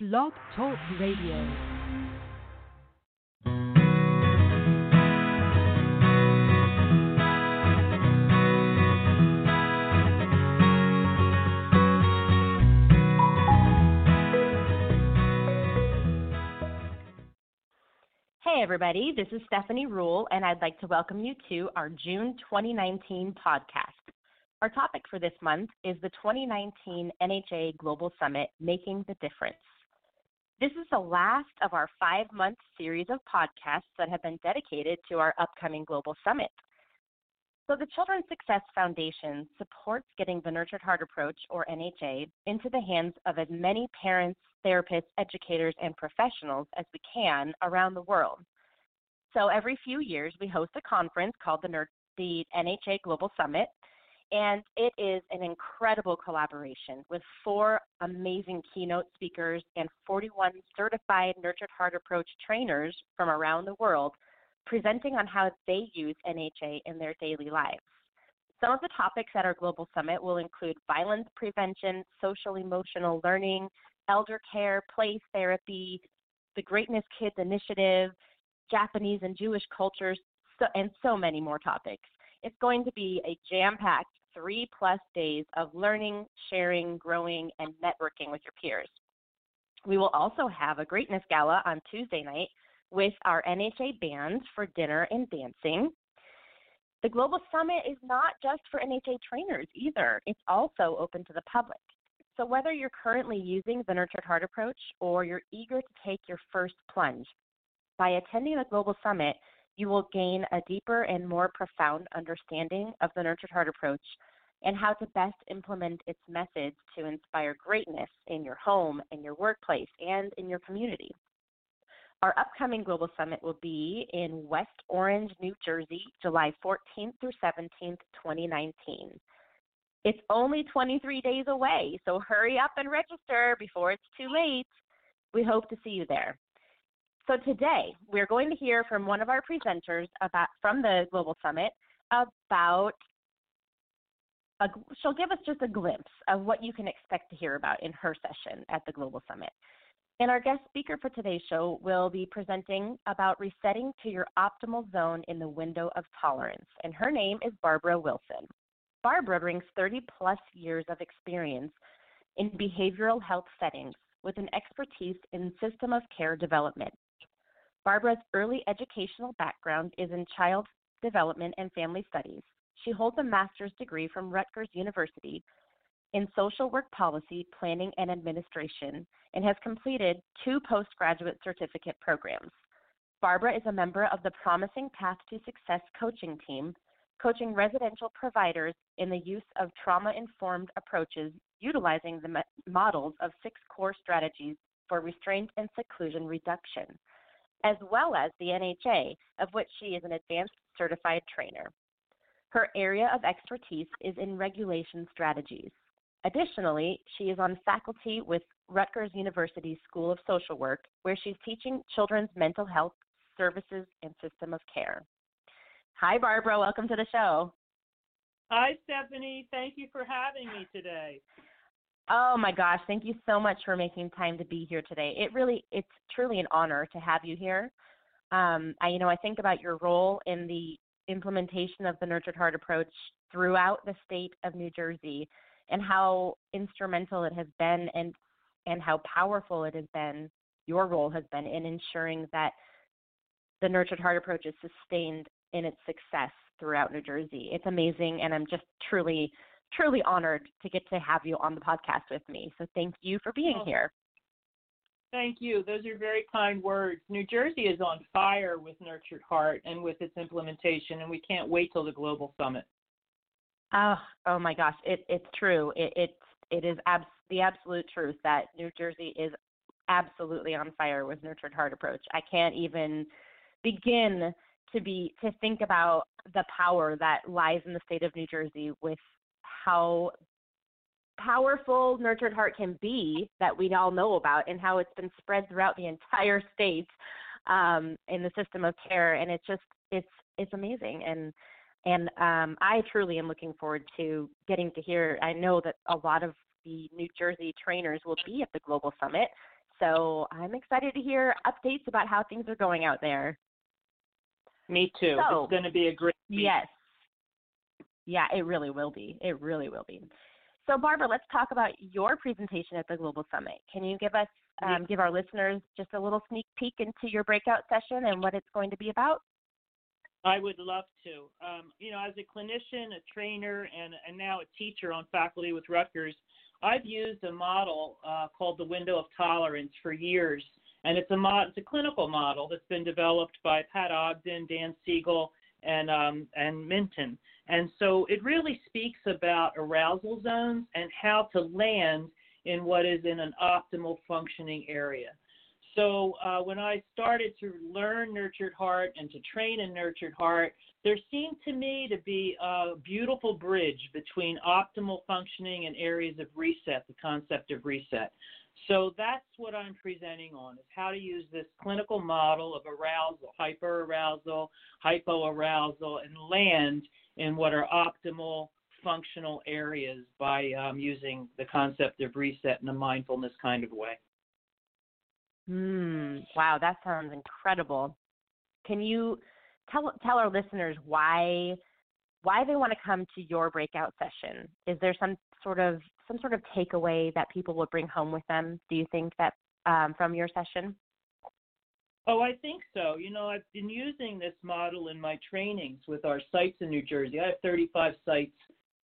Blog Talk Radio. Hey, everybody, this is Stephanie Rule, and I'd like to welcome you to our June 2019 podcast. Our topic for this month is the 2019 NHA Global Summit Making the Difference. This is the last of our five month series of podcasts that have been dedicated to our upcoming Global Summit. So, the Children's Success Foundation supports getting the Nurtured Heart Approach, or NHA, into the hands of as many parents, therapists, educators, and professionals as we can around the world. So, every few years, we host a conference called the, the NHA Global Summit, and it is an incredible collaboration with four amazing keynote speakers and 41 certified Nurtured Heart Approach trainers from around the world presenting on how they use NHA in their daily lives. Some of the topics at our Global Summit will include violence prevention, social emotional learning, elder care, play therapy, the Greatness Kids Initiative, Japanese and Jewish cultures, so, and so many more topics. It's going to be a jam packed three plus days of learning, sharing, growing, and networking with your peers. We will also have a greatness gala on Tuesday night with our NHA bands for dinner and dancing. The Global Summit is not just for NHA trainers either, it's also open to the public. So, whether you're currently using the Nurtured Heart approach or you're eager to take your first plunge, by attending the Global Summit, you will gain a deeper and more profound understanding of the Nurtured Heart approach and how to best implement its methods to inspire greatness in your home, in your workplace, and in your community. Our upcoming Global Summit will be in West Orange, New Jersey, July 14th through 17th, 2019. It's only 23 days away, so hurry up and register before it's too late. We hope to see you there. So today, we're going to hear from one of our presenters about from the Global Summit about a, she'll give us just a glimpse of what you can expect to hear about in her session at the Global Summit. And our guest speaker for today's show will be presenting about resetting to your optimal zone in the window of tolerance. And her name is Barbara Wilson. Barbara brings 30 plus years of experience in behavioral health settings with an expertise in system of care development. Barbara's early educational background is in child development and family studies. She holds a master's degree from Rutgers University in social work policy, planning, and administration, and has completed two postgraduate certificate programs. Barbara is a member of the Promising Path to Success coaching team, coaching residential providers in the use of trauma informed approaches utilizing the models of six core strategies for restraint and seclusion reduction, as well as the NHA, of which she is an advanced certified trainer. Her area of expertise is in regulation strategies. Additionally, she is on faculty with Rutgers University School of Social Work, where she's teaching children's mental health services and system of care. Hi, Barbara. Welcome to the show. Hi, Stephanie. Thank you for having me today. Oh my gosh, thank you so much for making time to be here today. It really, it's truly an honor to have you here. Um, I, you know, I think about your role in the implementation of the Nurtured Heart approach throughout the state of New Jersey and how instrumental it has been and and how powerful it has been your role has been in ensuring that the nurtured heart approach is sustained in its success throughout New Jersey. It's amazing and I'm just truly truly honored to get to have you on the podcast with me. So thank you for being oh, here. Thank you. Those are very kind words. New Jersey is on fire with Nurtured Heart and with its implementation, and we can't wait till the global summit. Oh, oh my gosh, it, it's true. It, it, it is abs- the absolute truth that New Jersey is absolutely on fire with Nurtured Heart approach. I can't even begin to be to think about the power that lies in the state of New Jersey with how powerful nurtured heart can be that we all know about and how it's been spread throughout the entire state um, in the system of care and it's just it's it's amazing and and um, I truly am looking forward to getting to hear. I know that a lot of the New Jersey trainers will be at the Global Summit, So I'm excited to hear updates about how things are going out there. Me too. So, it's going to be a great week. Yes. Yeah, it really will be. It really will be. So, Barbara, let's talk about your presentation at the Global Summit. Can you give us, um, give our listeners just a little sneak peek into your breakout session and what it's going to be about? I would love to. Um, you know, as a clinician, a trainer, and, and now a teacher on faculty with Rutgers, I've used a model uh, called the window of tolerance for years, and it's a mod, it's a clinical model that's been developed by Pat Ogden, Dan Siegel, and um, and Minton. And so it really speaks about arousal zones and how to land in what is in an optimal functioning area. So uh, when I started to learn Nurtured Heart and to train in Nurtured Heart, there seemed to me to be a beautiful bridge between optimal functioning and areas of reset, the concept of reset. So that's what I'm presenting on is how to use this clinical model of arousal, hyperarousal, hypoarousal, and land in what are optimal functional areas by um, using the concept of reset in a mindfulness kind of way. Hmm. Wow, that sounds incredible. Can you tell tell our listeners why why they want to come to your breakout session? Is there some sort of some sort of takeaway that people will bring home with them? Do you think that um, from your session? Oh, I think so. You know, I've been using this model in my trainings with our sites in New Jersey. I have 35 sites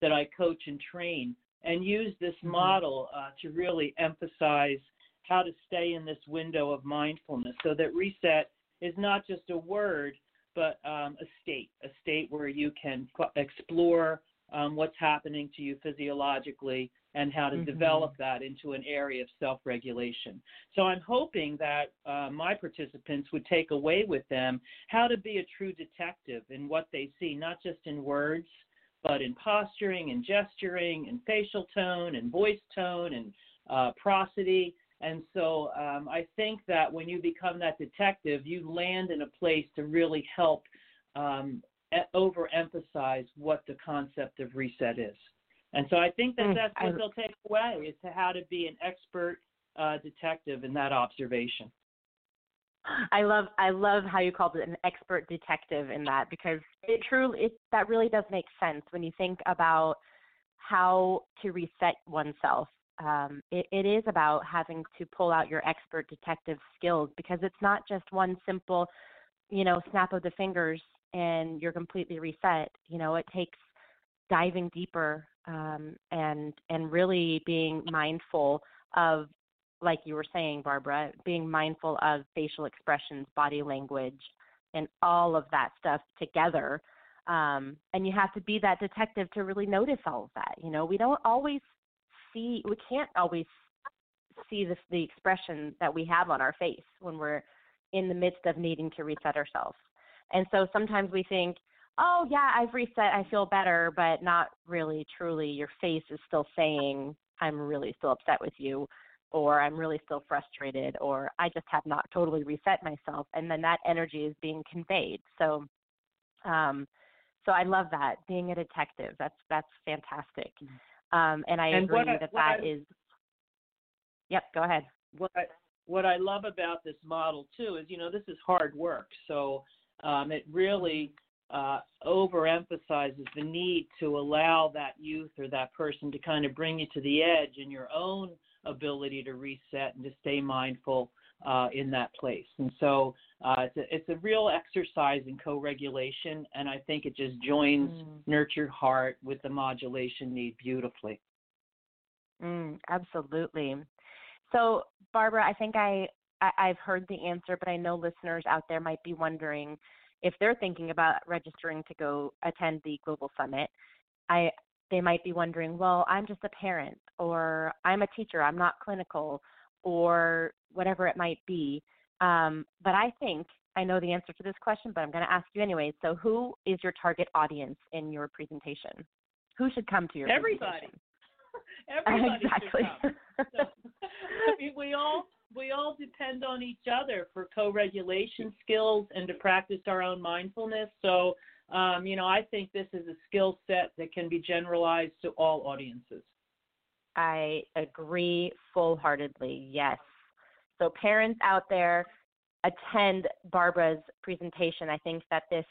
that I coach and train, and use this mm-hmm. model uh, to really emphasize how to stay in this window of mindfulness so that reset is not just a word, but um, a state, a state where you can explore um, what's happening to you physiologically and how to mm-hmm. develop that into an area of self regulation. So I'm hoping that uh, my participants would take away with them how to be a true detective in what they see, not just in words, but in posturing and gesturing and facial tone and voice tone and uh, prosody and so um, I think that when you become that detective, you land in a place to really help um, overemphasize what the concept of reset is. And so I think that mm, that's what they'll take away is to how to be an expert uh, detective in that observation. I love I love how you called it an expert detective in that because it truly it that really does make sense when you think about how to reset oneself um, it, it is about having to pull out your expert detective skills because it's not just one simple, you know, snap of the fingers and you're completely reset. You know, it takes diving deeper um, and and really being mindful of, like you were saying, Barbara, being mindful of facial expressions, body language, and all of that stuff together. Um, and you have to be that detective to really notice all of that. You know, we don't always see we can't always see the the expression that we have on our face when we're in the midst of needing to reset ourselves. And so sometimes we think, "Oh, yeah, I've reset, I feel better," but not really truly your face is still saying, "I'm really still upset with you." or I'm really still frustrated, or I just have not totally reset myself, and then that energy is being conveyed. So, um, so I love that being a detective. That's that's fantastic. Mm-hmm. Um, and I and agree I, that that I, is. Yep, go ahead. What I, what I love about this model too is, you know, this is hard work. So um, it really uh, overemphasizes the need to allow that youth or that person to kind of bring you to the edge in your own ability to reset and to stay mindful uh, in that place. And so uh, it's, a, it's a real exercise in co regulation, and I think it just joins mm. nurtured heart with the modulation need beautifully. Mm, absolutely. So, Barbara, I think I, I I've heard the answer, but I know listeners out there might be wondering if they're thinking about registering to go attend the Global Summit. I they might be wondering, well, I'm just a parent, or I'm a teacher, I'm not clinical, or whatever it might be. Um, but I think I know the answer to this question, but I'm going to ask you anyway. So, who is your target audience in your presentation? Who should come to your everybody? everybody exactly. should come. So, I mean, we all we all depend on each other for co-regulation skills and to practice our own mindfulness. So, um, you know, I think this is a skill set that can be generalized to all audiences. I agree full heartedly. Yes. So, parents out there, attend Barbara's presentation. I think that this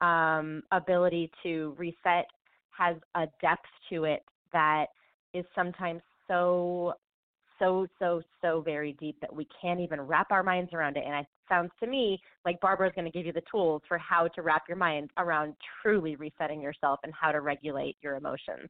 um, ability to reset has a depth to it that is sometimes so so so so very deep that we can't even wrap our minds around it and it sounds to me like barbara is going to give you the tools for how to wrap your mind around truly resetting yourself and how to regulate your emotions.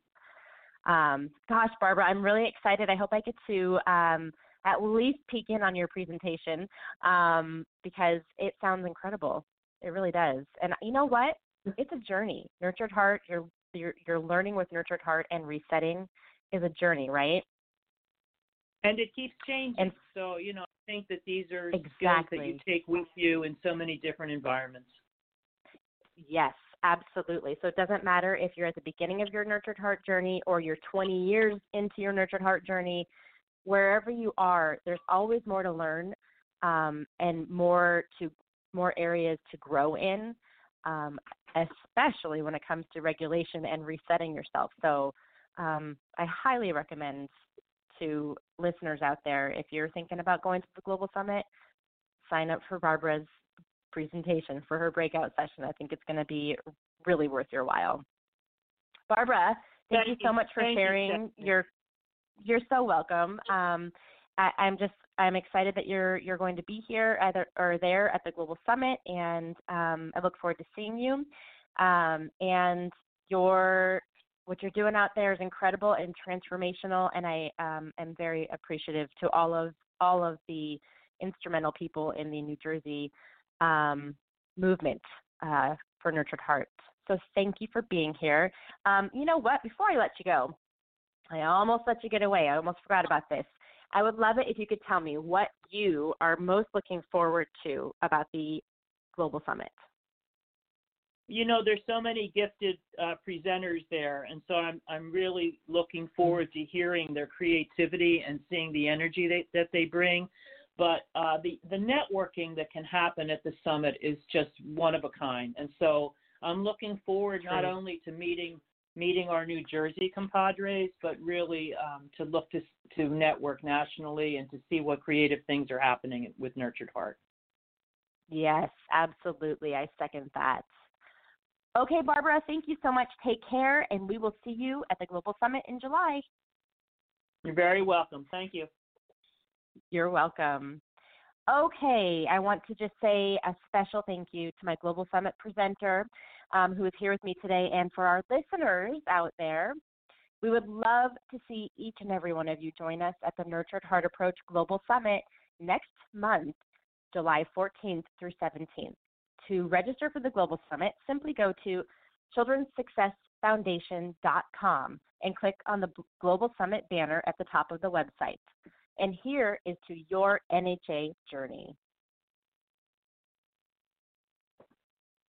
Um, gosh barbara i'm really excited. I hope i get to um, at least peek in on your presentation um, because it sounds incredible. It really does. And you know what? It's a journey. Nurtured heart you're you're, you're learning with nurtured heart and resetting is a journey right and it keeps changing. And so, you know, I think that these are exactly. skills that you take with you in so many different environments. Yes, absolutely. So it doesn't matter if you're at the beginning of your nurtured heart journey or you're 20 years into your nurtured heart journey, wherever you are, there's always more to learn um, and more to more areas to grow in, um, especially when it comes to regulation and resetting yourself. So um, I highly recommend to listeners out there if you're thinking about going to the Global Summit, sign up for Barbara's presentation for her breakout session. I think it's going to be really worth your while. Barbara, thank, thank you so much for sharing you, your. You're so welcome. Um, I, I'm just I'm excited that you're you're going to be here either or there at the Global Summit, and um, I look forward to seeing you. Um, and your what you're doing out there is incredible and transformational, and I um, am very appreciative to all of all of the instrumental people in the New Jersey um, movement uh, for Nurtured Heart. So thank you for being here. Um, you know what? Before I let you go, I almost let you get away. I almost forgot about this. I would love it if you could tell me what you are most looking forward to about the Global Summit you know there's so many gifted uh, presenters there and so i'm i'm really looking forward to hearing their creativity and seeing the energy they, that they bring. But uh, the the networking that can happen at the summit is just one of a kind and so i'm looking forward not only to meeting meeting our new jersey compadres but really um, to look to to network nationally and to see what creative things are happening with nurtured heart. Yes absolutely. I second that Okay, Barbara, thank you so much. Take care, and we will see you at the Global Summit in July. You're very welcome. Thank you. You're welcome. Okay, I want to just say a special thank you to my Global Summit presenter um, who is here with me today, and for our listeners out there. We would love to see each and every one of you join us at the Nurtured Heart Approach Global Summit next month, July 14th through 17th. To register for the Global Summit, simply go to children'ssuccessfoundation.com and click on the Global Summit banner at the top of the website. And here is to your NHA journey.